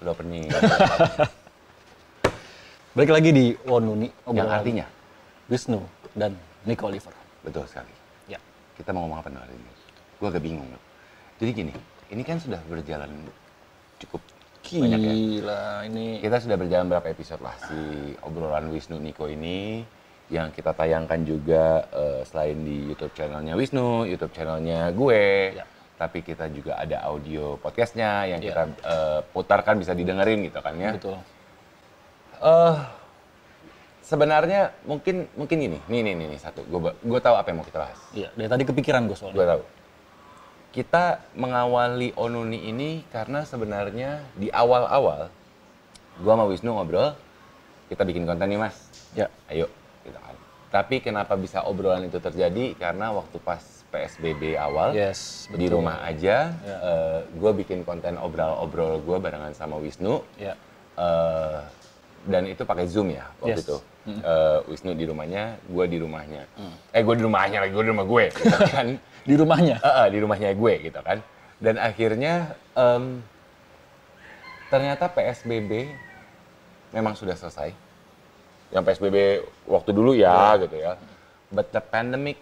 lo opening. Balik lagi di Wonuni. yang obrolan artinya Wisnu dan Nick Oliver. betul sekali. Ya. Kita mau ngomong apa nih hari ini? Gue agak bingung. loh. Jadi gini, ini kan sudah berjalan cukup banyak ya. Gila, ini Kita sudah berjalan berapa episode lah si obrolan Wisnu Niko ini yang kita tayangkan juga eh, selain di YouTube channelnya Wisnu, YouTube channelnya gue, Ya. Tapi kita juga ada audio podcastnya yang Ya. kita eh, putarkan bisa didengerin gitu kan ya. betul. Eh, sebenarnya mungkin mungkin gini, nih nih nih, nih satu, gue gue tahu apa yang mau kita bahas. Iya, dari tadi kepikiran gue soalnya. Gue tahu. Kita mengawali Onuni ini karena sebenarnya di awal-awal gua sama Wisnu ngobrol, kita bikin konten nih mas, Ya. ayo gitu kan. Tapi kenapa bisa obrolan itu terjadi? Karena waktu pas PSBB awal Yes, di rumah aja, Ya. gue bikin konten obrol-obrol gue barengan sama Wisnu. Ya. Eh, dan itu pakai Zoom ya waktu Yes. itu. Eh, Wisnu di rumahnya, gue di rumahnya. Eh gue di rumahnya lagi, gue di rumah gue. gitu kan. Di rumahnya. Eh, eh, di rumahnya gue gitu kan. Dan akhirnya em, ternyata PSBB memang sudah selesai. Yang PSBB waktu dulu ya gitu ya. But the pandemic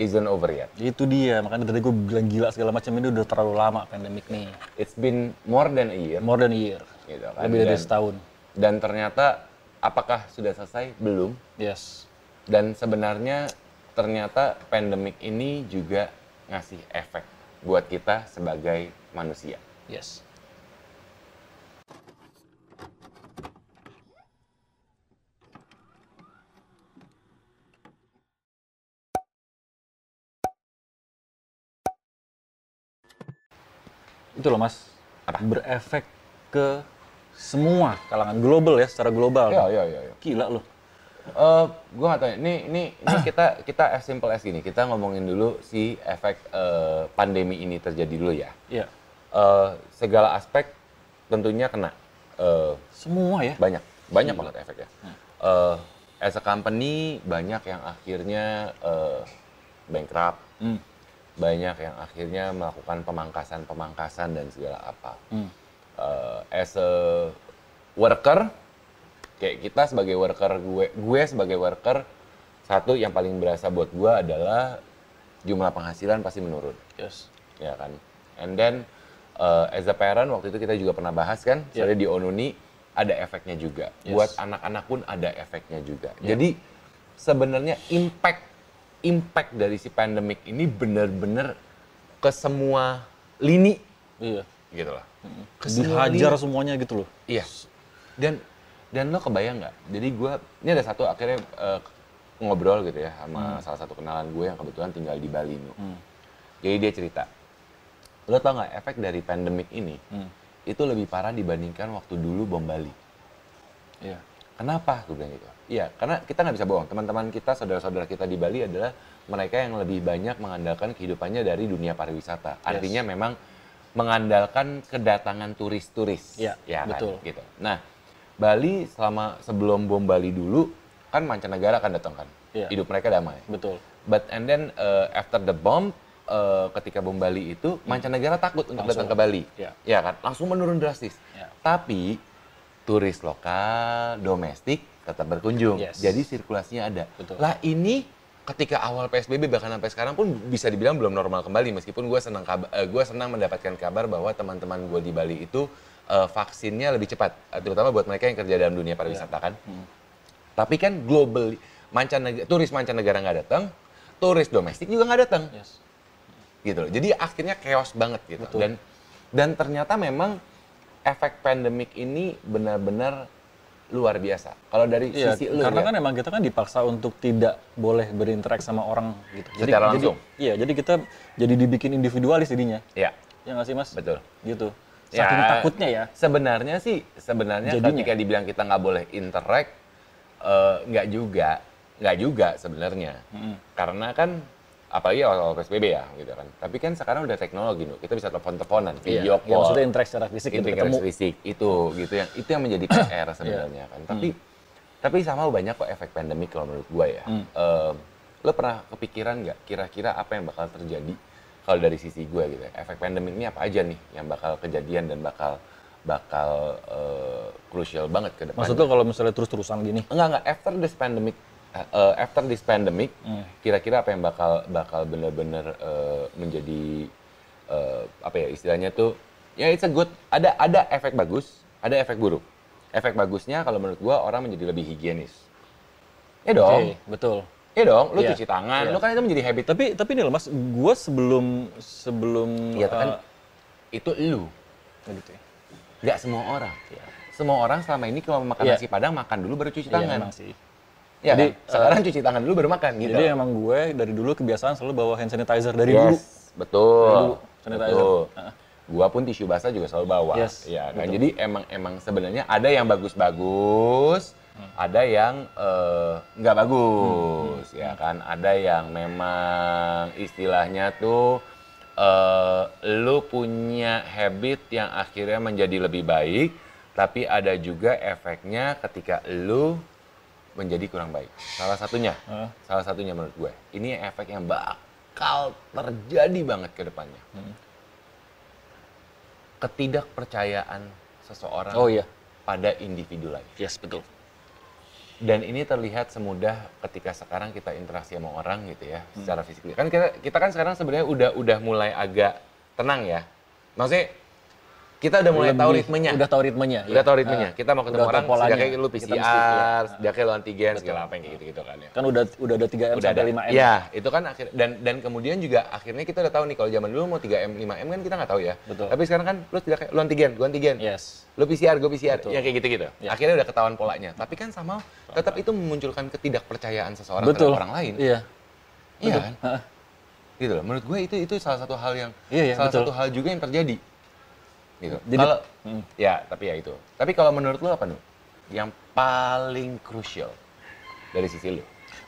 isn't over yet. Itu dia, makanya tadi gue bilang gila segala macam ini udah terlalu lama pandemik nih. It's been more than a year. More than a year. Gitu kan. Lebih dari Dan- setahun. Dan ternyata apakah sudah selesai? Belum. Yes. Dan sebenarnya ternyata pandemik ini juga ngasih efek buat kita sebagai manusia. Yes. Itu loh mas, berefek ke semua kalangan global ya, secara global. Ya, ya, ya. ya. Gila loh. Eh, gue nggak tahu. ya. Ini, ini, ini kita, kita as simple as gini. Kita ngomongin dulu si efek eh, pandemi ini terjadi dulu ya. Iya. Eh, segala aspek tentunya kena. Eh, Semua ya. banyak, banyak banget efeknya. Eh, as a company banyak yang akhirnya eh, bankrupt. Hmm. Banyak yang akhirnya melakukan pemangkasan-pemangkasan dan segala apa. Hmm. Eh, as a worker, kayak kita sebagai worker gue, gue sebagai worker, satu yang paling berasa buat gue adalah jumlah penghasilan pasti menurun, Yes. ya kan. And then eh, as a parent waktu itu kita juga pernah bahas kan, Ya. soalnya di Onuni ada efeknya juga. Yes. Buat anak-anak pun ada efeknya juga. Jadi sebenarnya impact impact dari si pandemik ini benar-benar ke semua lini Iya. gitu loh. Ke semua Dihajar lini. semuanya gitu loh. Iya. Dan dan lo kebayang nggak? Jadi gue ini ada satu akhirnya eh, ngobrol gitu ya sama salah satu kenalan gue yang kebetulan tinggal di Bali Nu. Hmm. Jadi dia cerita, lo tau nggak efek dari pandemik ini Hmm. itu lebih parah dibandingkan waktu dulu bom Bali. Iya. Kenapa? Gue bilang gitu. Iya, karena kita nggak bisa bohong. Teman-teman kita, saudara-saudara kita di Bali adalah mereka yang lebih banyak mengandalkan kehidupannya dari dunia pariwisata. Artinya memang mengandalkan kedatangan turis-turis. Iya, ya kan? betul. Gitu. Nah, Bali selama sebelum bom Bali dulu kan mancanegara kan datang kan. Iya. Hidup mereka damai. Betul. But and then uh, after the bomb uh, ketika bom Bali itu mancanegara takut untuk Hmm. Langsung. datang ke Bali. Iya. Ya kan? Langsung menurun drastis. Iya. Tapi turis lokal, domestik tetap berkunjung. Yes. Jadi sirkulasinya ada. Betul. Lah ini ketika awal PSBB bahkan sampai sekarang pun bisa dibilang belum normal kembali meskipun gue senang kabar, gue senang mendapatkan kabar bahwa teman-teman gue di Bali itu eh, vaksinnya lebih cepat, eh, terutama buat mereka yang kerja dalam dunia pariwisata kan. Hmm. Tapi kan global mancanegara, turis mancanegara nggak datang, turis domestik juga nggak datang Yes. gitu loh. Jadi akhirnya chaos banget gitu. Betul. Dan dan ternyata memang efek pandemik ini benar-benar luar biasa. Kalau dari Iya, sisi lu karena ya, kan emang kita kan dipaksa untuk tidak boleh berinteraksi sama orang gitu. Secara langsung. Jadi, iya, jadi kita jadi dibikin individualis jadinya. ya Ya nggak sih mas? betul. Gitu. Ya, Saking takutnya ya. Sebenarnya sih sebenarnya Jadinya. ketika dibilang kita nggak boleh interact eh, nggak juga, nggak juga sebenarnya. Mm-mm. Karena kan apalagi awal-awal PSBB ya gitu kan. Tapi kan sekarang udah teknologi nih. Kita bisa telepon-teleponan, video Iya, ya, call. maksudnya interaksi secara fisik gitu, integrasi ketemu. fisik itu gitu yang itu yang menjadi PR sebenarnya kan tapi tapi sama banyak kok efek pandemik kalau menurut gue ya Hmm. Eh, lo pernah kepikiran nggak kira-kira apa yang bakal terjadi kalau dari sisi gue gitu ya efek pandemik ini apa aja nih yang bakal kejadian dan bakal bakal eh, crucial banget ke depan. Maksud lo kalau misalnya terus-terusan gini? Enggak enggak after this pandemic uh, after this pandemic Hmm. kira-kira apa yang bakal bakal benar-benar uh, menjadi uh, apa ya istilahnya tuh ya it's a good ada ada efek bagus, ada efek buruk. Efek bagusnya kalau menurut gua orang menjadi lebih higienis. Ya dong. Oke, betul. Ya dong, lu Iya. cuci tangan, Iya. lu kan itu menjadi habit. Tapi tapi ini loh Mas, gue sebelum sebelum Iya kan eh, itu lu, gitu ya. nggak semua orang. Iya. Semua orang selama ini kalau makan Iya. nasi padang makan dulu baru cuci Iya, tangan. sih. Ya Jadi, kan? sekarang cuci tangan dulu baru makan gitu. Jadi emang gue dari dulu kebiasaan selalu bawa hand sanitizer dari Yes, dulu. Betul. Dari dulu, sanitizer. Betul. Heeh. Gua pun tisu basah juga selalu bawa. Yes, ya kan. betul. Jadi emang emang sebenarnya ada yang bagus-bagus, Hmm. ada yang eh, nggak bagus, ya kan. Ada yang memang istilahnya tuh eh lu punya habit yang akhirnya menjadi lebih baik, tapi ada juga efeknya ketika lu menjadi kurang baik. Salah satunya, Heeh. salah satunya menurut gue, ini efek yang bakal terjadi banget ke depannya. Hmm. Ketidakpercayaan seseorang Oh iya. pada individu lain. Yes, betul. Dan ini terlihat semudah ketika sekarang kita interaksi sama orang gitu ya, Hmm. secara fisik. Kan kita kita kan sekarang sebenarnya udah udah mulai agak tenang ya. Maksudnya kita udah mulai tahu ritmenya. Udah tahu ritmenya. Udah iya. tahu ritmenya. Ah, Kita mau ketemu orang, polanya. sedangkan lu Kita PCR, iya. sedangkan lu antigen, segala apa yang kayak gitu-gitu kan ya. Kan udah udah ada 3 M udah sampai ada. 5 M. Iya, itu kan akhir dan dan kemudian juga akhirnya kita udah tahu nih kalau zaman dulu mau 3M, 5M kan kita nggak tahu ya. Betul. Tapi sekarang kan lu tidak kayak lu antigen, gua antigen. Yes. Lu PCR, gua PCR. Betul. Ya kayak gitu-gitu. Ya. Akhirnya udah ketahuan polanya. Tapi kan sama tetap itu memunculkan ketidakpercayaan seseorang Betul. terhadap orang lain. Iya. Iya kan? Gitu loh. Menurut gue itu itu salah satu hal yang Iya, iya, salah betul. satu hal juga yang terjadi. Gitu. Jadi- kalau Hmm. ya, tapi ya itu. Tapi kalau menurut lu apa, Nu? Yang paling krusial dari sisi lu?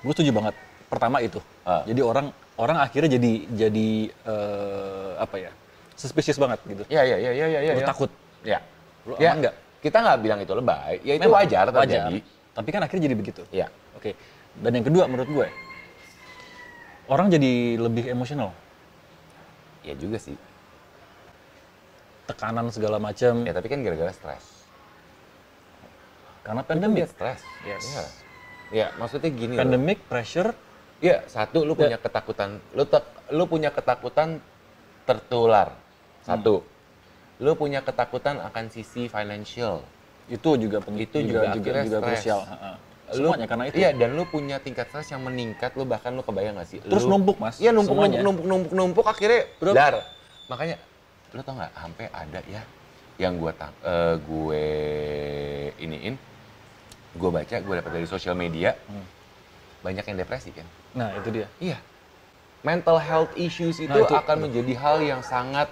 Gue setuju banget. Pertama itu. Ah. Jadi orang orang akhirnya jadi jadi eh, apa ya? Suspicious banget gitu. Iya, iya, iya, iya, iya, Lu iya. takut. Ya. Lu ya, aman nggak? Kita nggak bilang itu lebay. Ya itu Memang, wajar terjadi. Tapi kan akhirnya jadi begitu. Ya. Oke. Dan yang kedua menurut gue, orang jadi lebih emosional. Ya juga sih. Tekanan segala macam. Ya tapi kan gara-gara stres. Karena pandemik. stres. Yes. Iya. Ya, maksudnya gini loh. Pandemic, pressure, Iya, satu lu punya ketakutan, lu lu punya ketakutan tertular. Satu. Lu punya ketakutan akan sisi financial. itu juga penting. Itu juga juga juga, juga krusial. Lu- Semuanya karena itu. Iya, dan lu punya tingkat stres yang meningkat, lu bahkan lu kebayang gak sih? Terus Lu- numpuk, Mas. Iya, numpuk, numpuk, numpuk, numpuk, numpuk, akhirnya Bro. dar. Makanya, lu tau nggak, sampai ada ya yang tang eh, gue iniin, gue baca, gue dapat dari sosial media, Hmm. banyak yang depresi kan? Nah, itu dia. Iya. Mental health issues itu, Nah, itu- akan menjadi hal yang sangat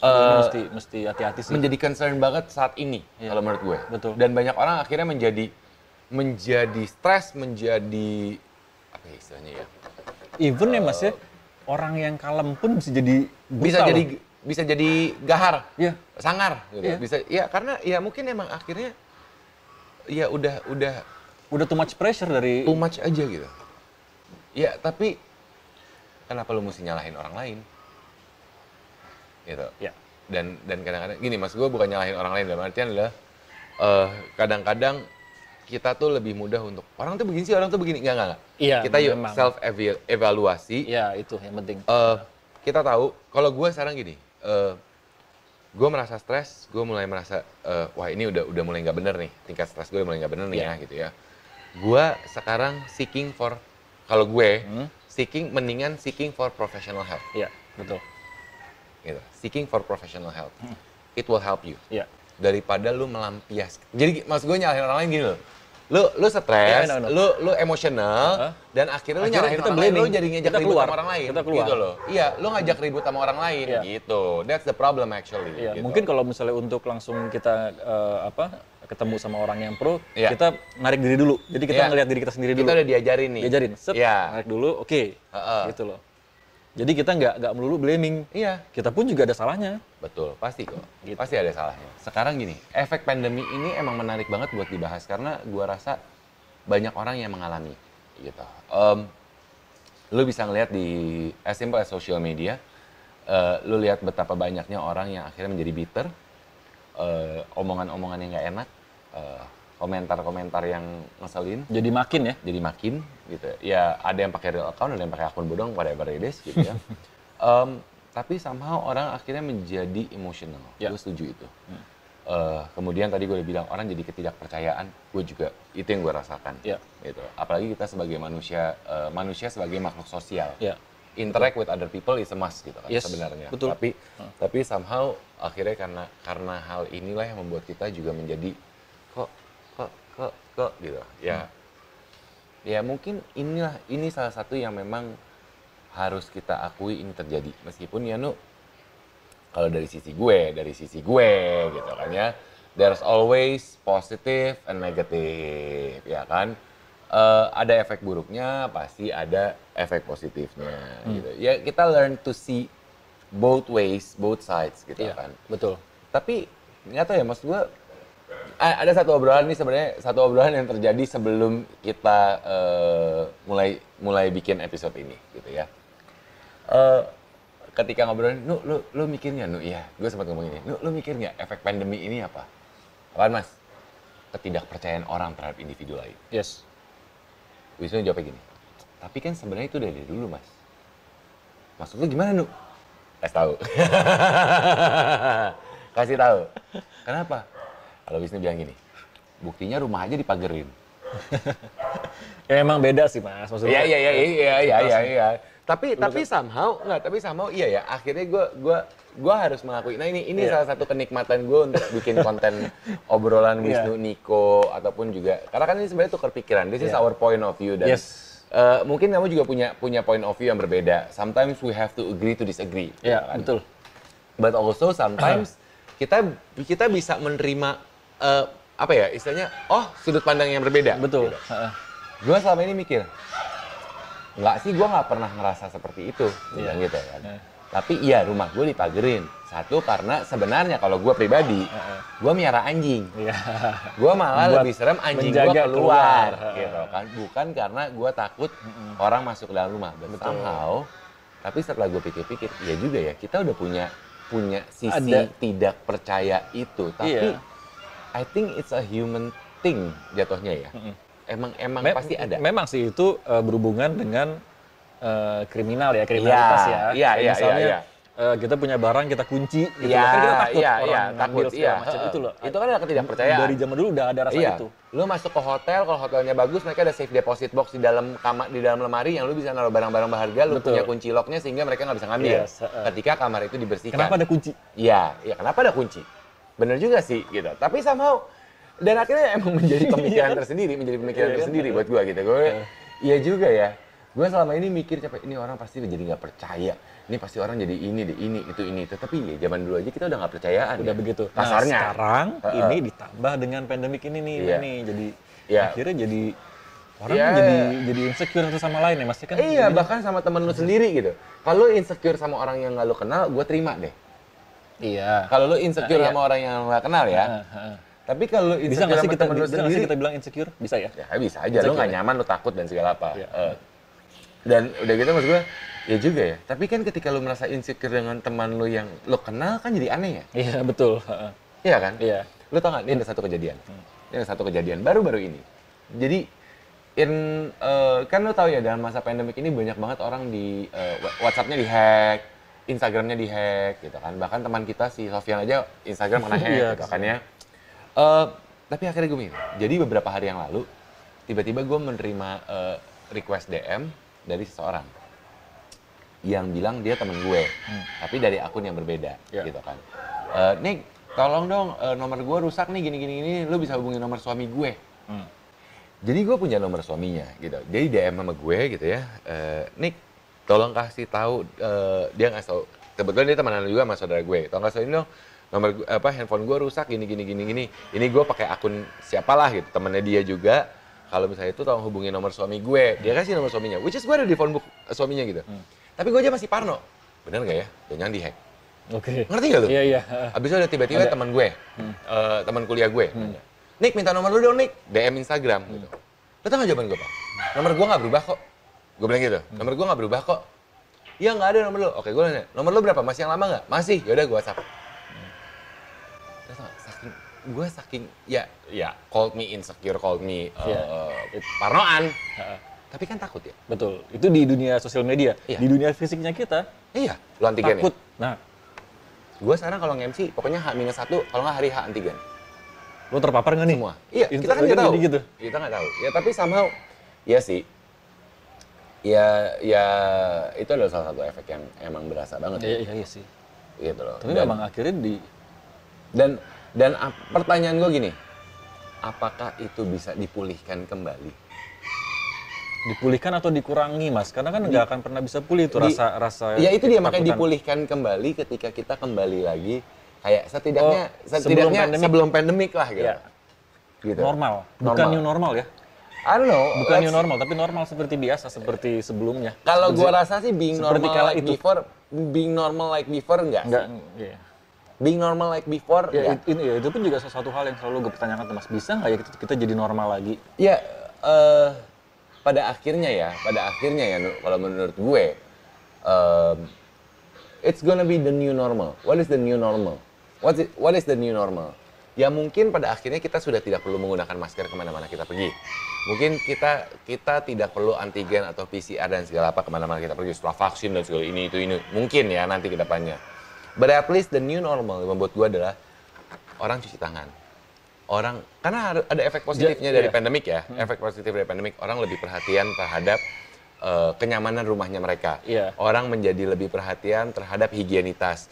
eh, mesti mesti hati-hati sih. menjadi concern banget saat ini Iya. kalau menurut gue. Betul. Dan banyak orang akhirnya menjadi menjadi stres, menjadi apa ya istilahnya ya? Even ya Mas ya, orang yang kalem pun bisa jadi buta Bisa loh. jadi bisa jadi gahar, Iya. sangar gitu. Iya. Bisa ya karena ya mungkin emang akhirnya ya udah udah udah too much pressure dari too much aja gitu. Ya, tapi kenapa lu mesti nyalahin orang lain? Gitu. ya. dan dan kadang-kadang gini mas gue bukan nyalahin orang lain dalam artian adalah eh, kadang-kadang kita tuh lebih mudah untuk orang tuh begini sih orang tuh begini nggak nggak nggak Iya, kita yuk self evaluasi Ya, itu yang penting. Eh, kita tahu kalau gue sekarang gini gue merasa stres gue mulai merasa eh, wah ini udah udah mulai nggak bener nih tingkat stres gue mulai nggak bener nih Iya. ya gitu ya gue sekarang seeking for kalau gue Hmm. seeking mendingan seeking for professional help Iya, betul. gitu seeking for professional help Hmm. it will help you Iya. daripada lu melampias. Jadi maksud gue nyalahin orang lain gini loh. Lu lu stres, know, I know. lu lu emosional Hah? dan akhirnya lu nyalahin kita orang lain, lu jadi ngajak Kita ribut keluar. sama orang lain. Kita keluar. Gitu loh. Iya, lu ngajak ribut sama orang lain Iya. gitu. That's the problem actually. Iya, gitu. mungkin kalau misalnya untuk langsung kita eh, apa ketemu sama orang yang pro, Iya. kita narik diri dulu. Jadi kita Iya. ngelihat diri kita sendiri kita dulu. udah diajarin nih. Diajarin, set, Iya. narik dulu, oke. Heeh. Gitu loh. Jadi kita nggak nggak melulu blaming. Iya, Kita pun juga ada salahnya. betul. Pasti kok. Gitu. Pasti ada salahnya. Sekarang gini, efek pandemi ini emang menarik banget buat dibahas karena gua rasa banyak orang yang mengalami gitu. Em, lu bisa ngelihat di as simple as social media, eh, lu lihat betapa banyaknya orang yang akhirnya menjadi bitter, eh, omongan-omongan yang nggak enak, eh, komentar-komentar yang ngeselin, Jadi makin ya. jadi makin gitu. Ya ada yang pakai real account, ada yang pakai akun bodong, whatever it is gitu ya. Em, tapi somehow orang akhirnya menjadi emotional. Ya. Gue setuju itu. Eh, kemudian tadi gue udah bilang orang jadi ketidakpercayaan, gue juga itu yang gue rasakan. Ya. Gitu. Apalagi kita sebagai manusia, eh, manusia sebagai makhluk sosial Ya. interact with other people is a must gitu kan Yes, sebenarnya. betul. Tapi tapi somehow akhirnya karena karena hal inilah yang membuat kita juga menjadi kok gitu. Ya. Ya mungkin inilah ini salah satu yang memang harus kita akui ini terjadi meskipun ya nu kalau dari sisi gue, dari sisi gue gitu kan ya. There's always positive and negative ya kan. Eh, ada efek buruknya, pasti ada efek positifnya gitu. Ya kita learn to see both ways, both sides gitu Iya, kan. betul. Tapi nggak tahu ya maksud gue ada satu obrolan nih sebenarnya satu obrolan yang terjadi sebelum kita eh, mulai mulai bikin episode ini gitu ya. Eh, ketika ngobrolin, nu lu lu mikirnya nu iya, gue sempat ngomong ini, nu lu mikir nggak efek pandemi ini apa? Apaan mas? Ketidakpercayaan orang terhadap individu lain. Yes. Wisnu jawabnya gini, tapi kan sebenarnya itu dari dulu mas. Maksud lu gimana nu? Kasih tahu. Kasih tahu. Kenapa? Kalau Wisnu bilang gini, buktinya rumah aja dipagerin. Ya emang beda sih mas. Maksudnya. Iya iya iya iya iya iya iya. Tapi tapi somehow enggak, tapi somehow iya ya. Akhirnya gue gua gua harus mengakui. Nah ini ini Iya. salah satu kenikmatan gue untuk bikin konten obrolan Iya. Wisnu Niko ataupun juga karena kan ini sebenarnya tukar pikiran. This is Iya. our point of view dan Yes. eh, mungkin kamu juga punya punya point of view yang berbeda. Sometimes we have to agree to disagree. Iya gitu kan. betul. But also sometimes kita kita bisa menerima eh, apa ya istilahnya oh sudut pandang yang berbeda. Betul. Gitu. Heeh. Gue selama ini mikir, nggak sih gue nggak pernah ngerasa seperti itu, bilang gitu kan. Iya. Tapi iya rumah gue dipagerin. Satu karena sebenarnya kalau gue pribadi, Heeh. gue miara anjing. Iya. Gue malah Buat lebih serem anjing gue keluar, keluar. gitu kan. Bukan karena gue takut orang masuk ke dalam rumah. But Betul. somehow, tapi setelah gue pikir-pikir, iya juga ya kita udah punya punya sisi Ada. tidak percaya itu. Tapi Iya. I think it's a human thing jatuhnya ya. Mm-mm. Emang emang Me- pasti ada. Memang sih itu eh, berhubungan dengan eh, kriminal ya, kriminalitas Iya, ya. iya, iya, Misalnya iya, iya. eh, kita punya barang kita kunci gitu Iya, loh. Kan kita takut iya, orang iya, ngambil takut, iya. macam itu loh. Itu kan ada ketidakpercayaan. Dari zaman dulu udah ada rasa iya. itu. Lu masuk ke hotel, kalau hotelnya bagus, mereka ada safe deposit box di dalam kamar di dalam lemari yang lu bisa naruh barang-barang berharga, lu Betul. punya kunci locknya sehingga mereka nggak bisa ngambil. Yes, heeh. Ketika kamar itu dibersihkan. Kenapa ada kunci? Iya, iya kenapa ada kunci? Bener juga sih gitu. Tapi somehow dan akhirnya emang menjadi pemikiran tersendiri, menjadi pemikiran Iya, tersendiri buat gua gitu. Gue iya juga ya. Gue selama ini mikir capek ini orang pasti jadi nggak percaya. Ini pasti orang jadi ini deh, ini itu ini itu. Tapi ya zaman dulu aja kita udah nggak percayaan. Udah ya. begitu. Nah, Kasarnya. sekarang Heeh. ini ditambah dengan pandemik ini nih, Iya. nih. Jadi Iya. akhirnya jadi orang Iya. jadi jadi insecure satu sama lain ya, Mas. Kan Iya, ini- bahkan sama temen lu sendiri gitu. Kalau insecure sama orang yang nggak lu kenal, gue terima deh. Iya. Kalau lu insecure Ah, iya. sama orang yang lu nggak kenal ya. Heeh. Tapi kalau lu Bisa insecure nggak sih sama kita lu bisa sendiri, sih kita bilang insecure? Bisa ya? ya bisa aja. Lu Insecure nggak ya? nyaman, lu takut dan segala apa. Iya. Eh, dan udah gitu maksud gue, ya juga ya. Tapi kan ketika lu merasa insecure dengan teman lu yang lu kenal kan jadi aneh ya. Iya, betul. Iya kan? Iya. Lu tau gak, ini ada satu kejadian. Ini ada satu kejadian baru-baru ini. Jadi, in, eh, kan lu tahu ya dalam masa pandemik ini banyak banget orang di wa- WhatsApp-nya dihack, Instagram-nya dihack gitu kan. Bahkan teman kita si Sofian aja Instagram kena hack Iya, gitu kan ya. Eh, tapi akhirnya gue mikir, jadi beberapa hari yang lalu, tiba-tiba gue menerima eh, request DM dari seseorang yang bilang dia temen gue, tapi dari akun yang berbeda, Ya. gitu kan. Eh, Nick, tolong dong eh, nomor gue rusak nih gini-gini gini, lu bisa hubungi nomor suami gue. Hmm. Jadi gue punya nomor suaminya, gitu. Jadi DM sama gue gitu ya, eh, Nick, tolong kasih tahu eh, dia nggak tahu. Kebetulan dia temenan juga sama saudara gue. Tolong kasih dong nomor apa handphone gue rusak gini gini gini gini. Ini gue pakai akun siapalah gitu, temennya dia juga. Kalau misalnya itu tolong hubungi nomor suami gue. Dia kasih nomor suaminya, which is gue ada di phone book eh, suaminya gitu. Tapi gue aja masih parno. Bener nggak ya? Jangan dihack. Oke. Ngerti nggak lu? Iya, iya. Abis itu ada tiba-tiba teman gue, eh, teman kuliah gue, nanya, Nick minta nomor lu dong Nick, DM Instagram gitu. Lo tau gak jawaban gue pak? Nomor gue gak berubah kok. Gue bilang gitu, nomor gue gak berubah kok. Iya gak ada nomor lu. Oke gue nanya, nomor lu berapa? Masih yang lama gak? Masih. Yaudah gue WhatsApp. Lo tau gak, gue saking ya ya called me insecure, called me uh, Iya. parnoan. Ha, Tapi kan takut ya. betul. Itu di dunia sosial media. Iya. Di dunia fisiknya kita Iya, lu antigen takut. ya. Nah, Gue sekarang kalau nge-MC pokoknya H-1 kalau nggak hari H antigen. lo terpapar nggak nih? Semua. Iya, kita kan nggak tahu. gitu. Kita nggak tahu. Ya tapi somehow ya sih. Ya ya itu adalah salah satu efek yang emang berasa banget. Iya, ya. iya, iya sih. Gitu loh. Tapi Dan- memang akhirnya di Dan dan ap- pertanyaan gue gini, apakah itu bisa dipulihkan kembali? dipulihkan atau dikurangi mas karena kan nggak akan pernah bisa pulih itu Di- rasa rasa Ya itu dia makanya dipulihkan kembali ketika kita kembali lagi kayak setidaknya Oh, sebelum setidaknya pandemik. sebelum pandemik lah gitu. Iya. Gitu. normal bukan Normal. new normal ya I don't know. bukan new normal tapi normal seperti biasa seperti sebelumnya Kalau gua rasa sih being seperti normal kala like itu. before, being normal like before enggak. nggak sih. iya. Being normal like before ya, enggak. it- ini, ya, itu pun juga sesuatu hal yang selalu gue pertanyakan mas bisa nggak ya kita, kita jadi normal lagi Ya, eh, pada akhirnya ya, pada akhirnya ya, kalau menurut gue, em, it's gonna be the new normal. What is the new normal? What is, what is the new normal? Ya mungkin pada akhirnya kita sudah tidak perlu menggunakan masker ke mana-mana kita pergi. Mungkin kita kita tidak perlu antigen atau PCR dan segala apa ke mana-mana kita pergi setelah vaksin dan segala ini itu ini. Mungkin ya nanti ke depannya. But at least the new normal yang membuat gue adalah orang cuci tangan. Orang karena ada- efek positifnya Ja- dari iya. pandemik ya, efek positif dari pandemik orang lebih perhatian terhadap eh, kenyamanan rumahnya mereka. Iya. Orang menjadi lebih perhatian terhadap higienitas.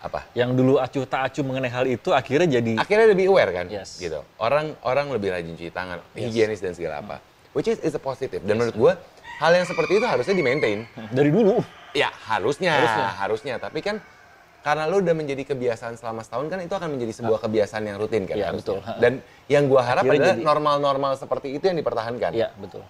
Apa? yang dulu acuh tak acuh mengenai hal itu akhirnya jadi Akhirnya lebih aware kan, Yes. gitu. Orang orang lebih rajin cuci tangan, higienis dan segala apa. Which is is a positive. Dan menurut gua hal yang seperti itu harusnya di maintain. dari dulu Ya harusnya, Harusnya. harusnya. Tapi kan karena lu udah menjadi kebiasaan selama setahun kan itu akan menjadi sebuah kebiasaan yang rutin kan. Harusnya. betul. Dan yang gua harap Akhirnya adalah jadi- normal-normal seperti itu yang dipertahankan. iya betul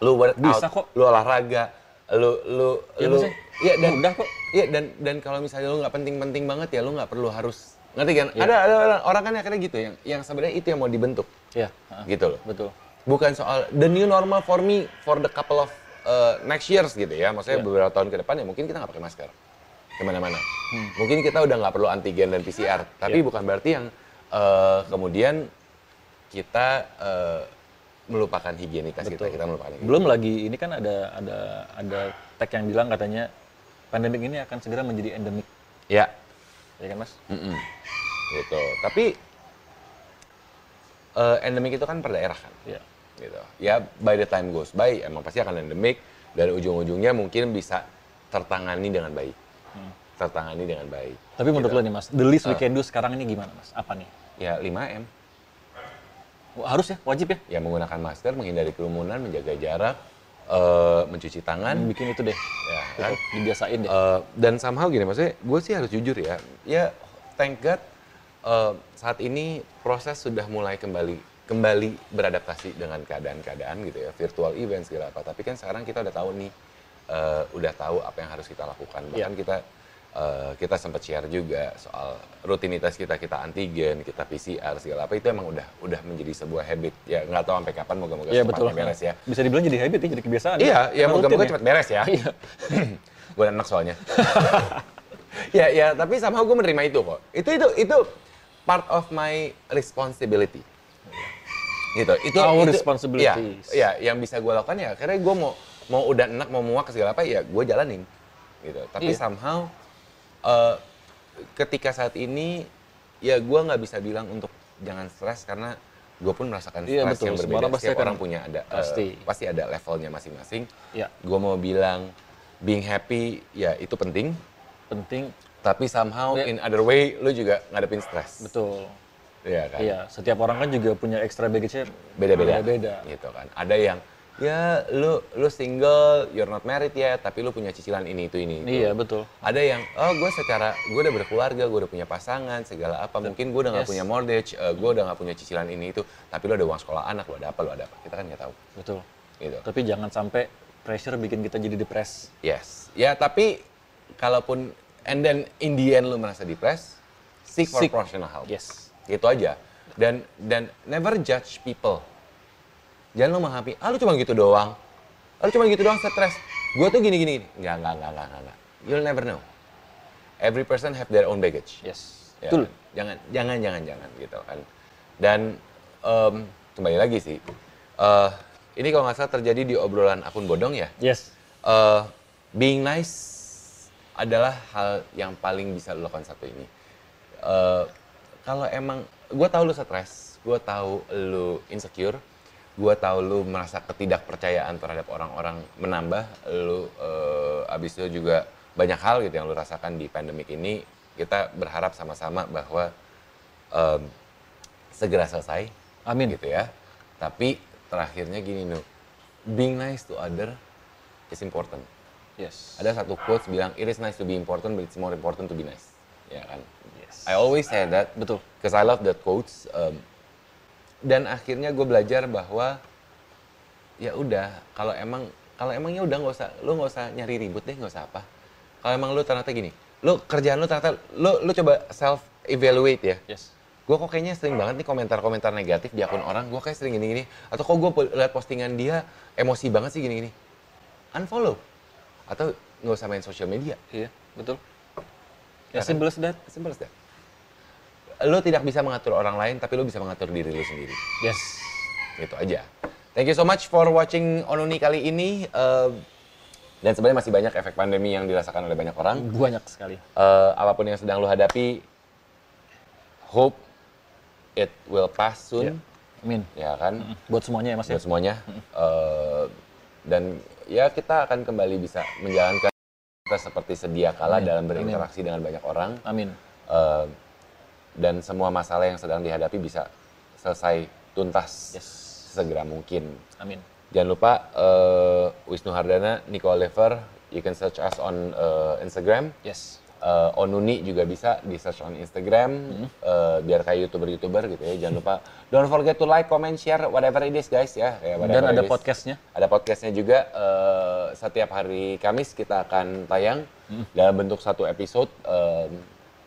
workout, Bisa kok. lu olahraga, lu lu Iya, lu Iya dan mudah kok. Iya dan dan kalau misalnya lu nggak penting-penting banget ya lu nggak perlu harus ngerti kan? Iya. Ada ada orang, orang kan akhirnya gitu yang yang sebenarnya itu yang mau dibentuk Ha. gitu loh. betul Bukan soal the new normal for me for the couple of uh, next years gitu ya. Maksudnya Iya. beberapa tahun ke depan ya mungkin kita nggak pakai masker ke mana-mana. Mungkin kita udah nggak perlu antigen dan PCR. Tapi Iya. bukan berarti yang uh, kemudian kita uh, melupakan higienitas kita. Betul. Kita melupakan higienitas. belum lagi ini kan ada ada ada tag yang bilang katanya pandemik ini akan segera menjadi endemik Ya. ya kan mas Mm-mm. Gitu. Tapi eh, endemik itu kan per daerah kan. Iya. Gitu. Ya by the time goes by emang pasti akan endemik dan ujung-ujungnya mungkin bisa tertangani dengan baik. Tertangani dengan baik. tapi menurut Gitu. lo nih mas the least we Ah. can do sekarang ini gimana mas apa nih Ya 5M. Wah, harus ya wajib ya Ya menggunakan masker, menghindari kerumunan, menjaga jarak, eh, mencuci tangan. bikin itu deh Ya, kan? Dibiasain deh Eh, dan somehow gini, maksudnya gue sih harus jujur ya. Ya, thank God eh, saat ini proses sudah mulai kembali kembali beradaptasi dengan keadaan-keadaan gitu ya, virtual event segala apa. Tapi kan sekarang kita udah tahu nih, eh, udah tahu apa yang harus kita lakukan. Bahkan Iya. kita eh, kita sempat share juga soal rutinitas kita, kita antigen, kita PCR segala apa itu emang udah udah menjadi sebuah habit. Ya nggak tahu sampai kapan, moga-moga secepatnya betul beres ya. bisa dibilang jadi habit ya jadi kebiasaan Iya, ya Karena moga-moga ya. cepat beres ya. Iya. gue anak soalnya. ya, ya, tapi sama gue menerima itu kok. Itu itu itu part of my responsibility. Gitu. Itu Our itu, responsibilities. Iya, ya, yang bisa gue lakukan ya karena gue mau mau udah enak mau muak segala apa ya gue jalanin. Gitu. Tapi Iya. somehow eh, ketika saat ini ya gue nggak bisa bilang untuk jangan stres karena gue pun merasakan stres Iya, betul. yang berbeda. orang pasti Setiap orang punya ada eh, pasti. pasti ada levelnya masing-masing Iya. gue mau bilang being happy ya itu penting penting tapi somehow Ya. in other way lu juga ngadepin stres betul Iya kan iya setiap orang kan juga punya extra baggage beda-beda beda gitu kan ada yang ya lu lu single you're not married yet tapi lu punya cicilan ini itu ini itu. iya betul ada yang oh gue secara gue udah berkeluarga gue udah punya pasangan segala apa mungkin gue udah nggak Yes. punya mortgage gue udah nggak punya cicilan ini itu tapi lu ada uang sekolah anak lu ada apa lu ada apa kita kan nggak tahu betul gitu tapi jangan sampai pressure bikin kita jadi depres Yes. Ya, tapi kalaupun and then in the end lu merasa depressed, seek for Seek. professional help. yes Gitu aja. Dan dan never judge people. Jangan lu menghakimi, ah lu cuma gitu doang. Ah, lu cuma gitu doang stres. Gue tuh gini gini. gini." Enggak, enggak, enggak, enggak, enggak, enggak. You'll never know. Every person have their own baggage. yes Ya, Betul. Jangan, jangan, jangan, jangan gitu kan. Dan em, kembali lagi sih, eh, ini kalau nggak salah terjadi di obrolan akun bodong ya. Yes. Eh, being nice adalah hal yang paling bisa lo lakukan satu ini. Eh, kalau emang, gue tahu lu stres, gue tahu lu insecure, gue tahu lu merasa ketidakpercayaan terhadap orang-orang menambah, lu eh, abis itu juga banyak hal gitu yang lu rasakan di pandemik ini. Kita berharap sama-sama bahwa em, segera selesai, Amin. gitu ya. Tapi terakhirnya gini nu, being nice to other is important. Yes. Ada satu quotes bilang, it is nice to be important, but it's more important to be nice. Ya kan? Yes. I always say that, Betul. because I love that quotes. um, dan akhirnya gue belajar bahwa ya udah, kalau emang kalau emangnya udah nggak usah, lu nggak usah nyari ribut deh, nggak usah apa. Kalau emang lu ternyata gini, lu kerjaan lu ternyata, lu lu coba self evaluate ya. Yes. Gue kok kayaknya sering banget nih komentar-komentar negatif di akun orang, gue kayak sering gini-gini. Atau kok gue lihat postingan dia emosi banget sih gini-gini. Unfollow. Atau nggak usah main sosial media. Iya, betul. Ya simple as that. Simple as that. Lo tidak bisa mengatur orang lain, tapi lo bisa mengatur diri lo sendiri. Yes. Itu aja. Thank you so much for watching Onuni kali ini. Eh, dan sebenarnya masih banyak efek pandemi yang dirasakan oleh banyak orang. Banyak sekali. Eh, apa pun yang sedang lo hadapi, hope it will pass soon. Iya. Amin. Ya kan? Buat semuanya ya Mas ya. buat semuanya. Eh, dan ya kita akan kembali bisa menjalankan kita seperti sedia kala Amin. dalam berinteraksi dengan banyak orang. Amin. Eh, dan semua masalah yang sedang dihadapi bisa selesai tuntas Yes. segera mungkin. Amin. Jangan lupa eh, Wisnu Hardana, Nico Oliver, you can search us on eh, Instagram. Yes. Eh, Onuni juga bisa di search on Instagram eh, biar kayak youtuber-youtuber gitu ya. Jangan lupa don't forget to like, comment, share whatever it is guys ya. Ya, Dan ada podcastnya. Ada podcastnya juga eh, setiap hari Kamis kita akan tayang dalam bentuk satu episode eh,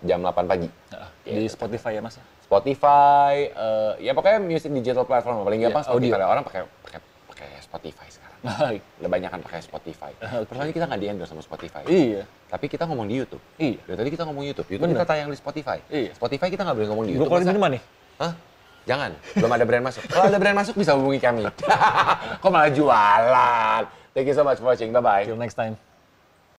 jam 8 pagi. Nah, Iya, di Spotify ya Mas ya. Spotify, eh, ya pokoknya music digital platform paling gampang Iya, audio. Spotify. Orang pakai pakai pakai Spotify sekarang. Baik. Kebanyakan pakai Spotify. Persoalannya kita nggak di endorse sama Spotify. Iya. Tapi kita ngomong di YouTube. Iya. Dari tadi kita ngomong YouTube. YouTube Bener. kita tayang di Spotify. Iya. Spotify kita nggak boleh ngomong di Gue YouTube. keluarin Masa- minuman nih. Hah? Jangan. Belum ada brand masuk. Kalau ada brand masuk bisa hubungi kami. Kok malah jualan. Thank you so much for watching. Bye-bye. Till next time.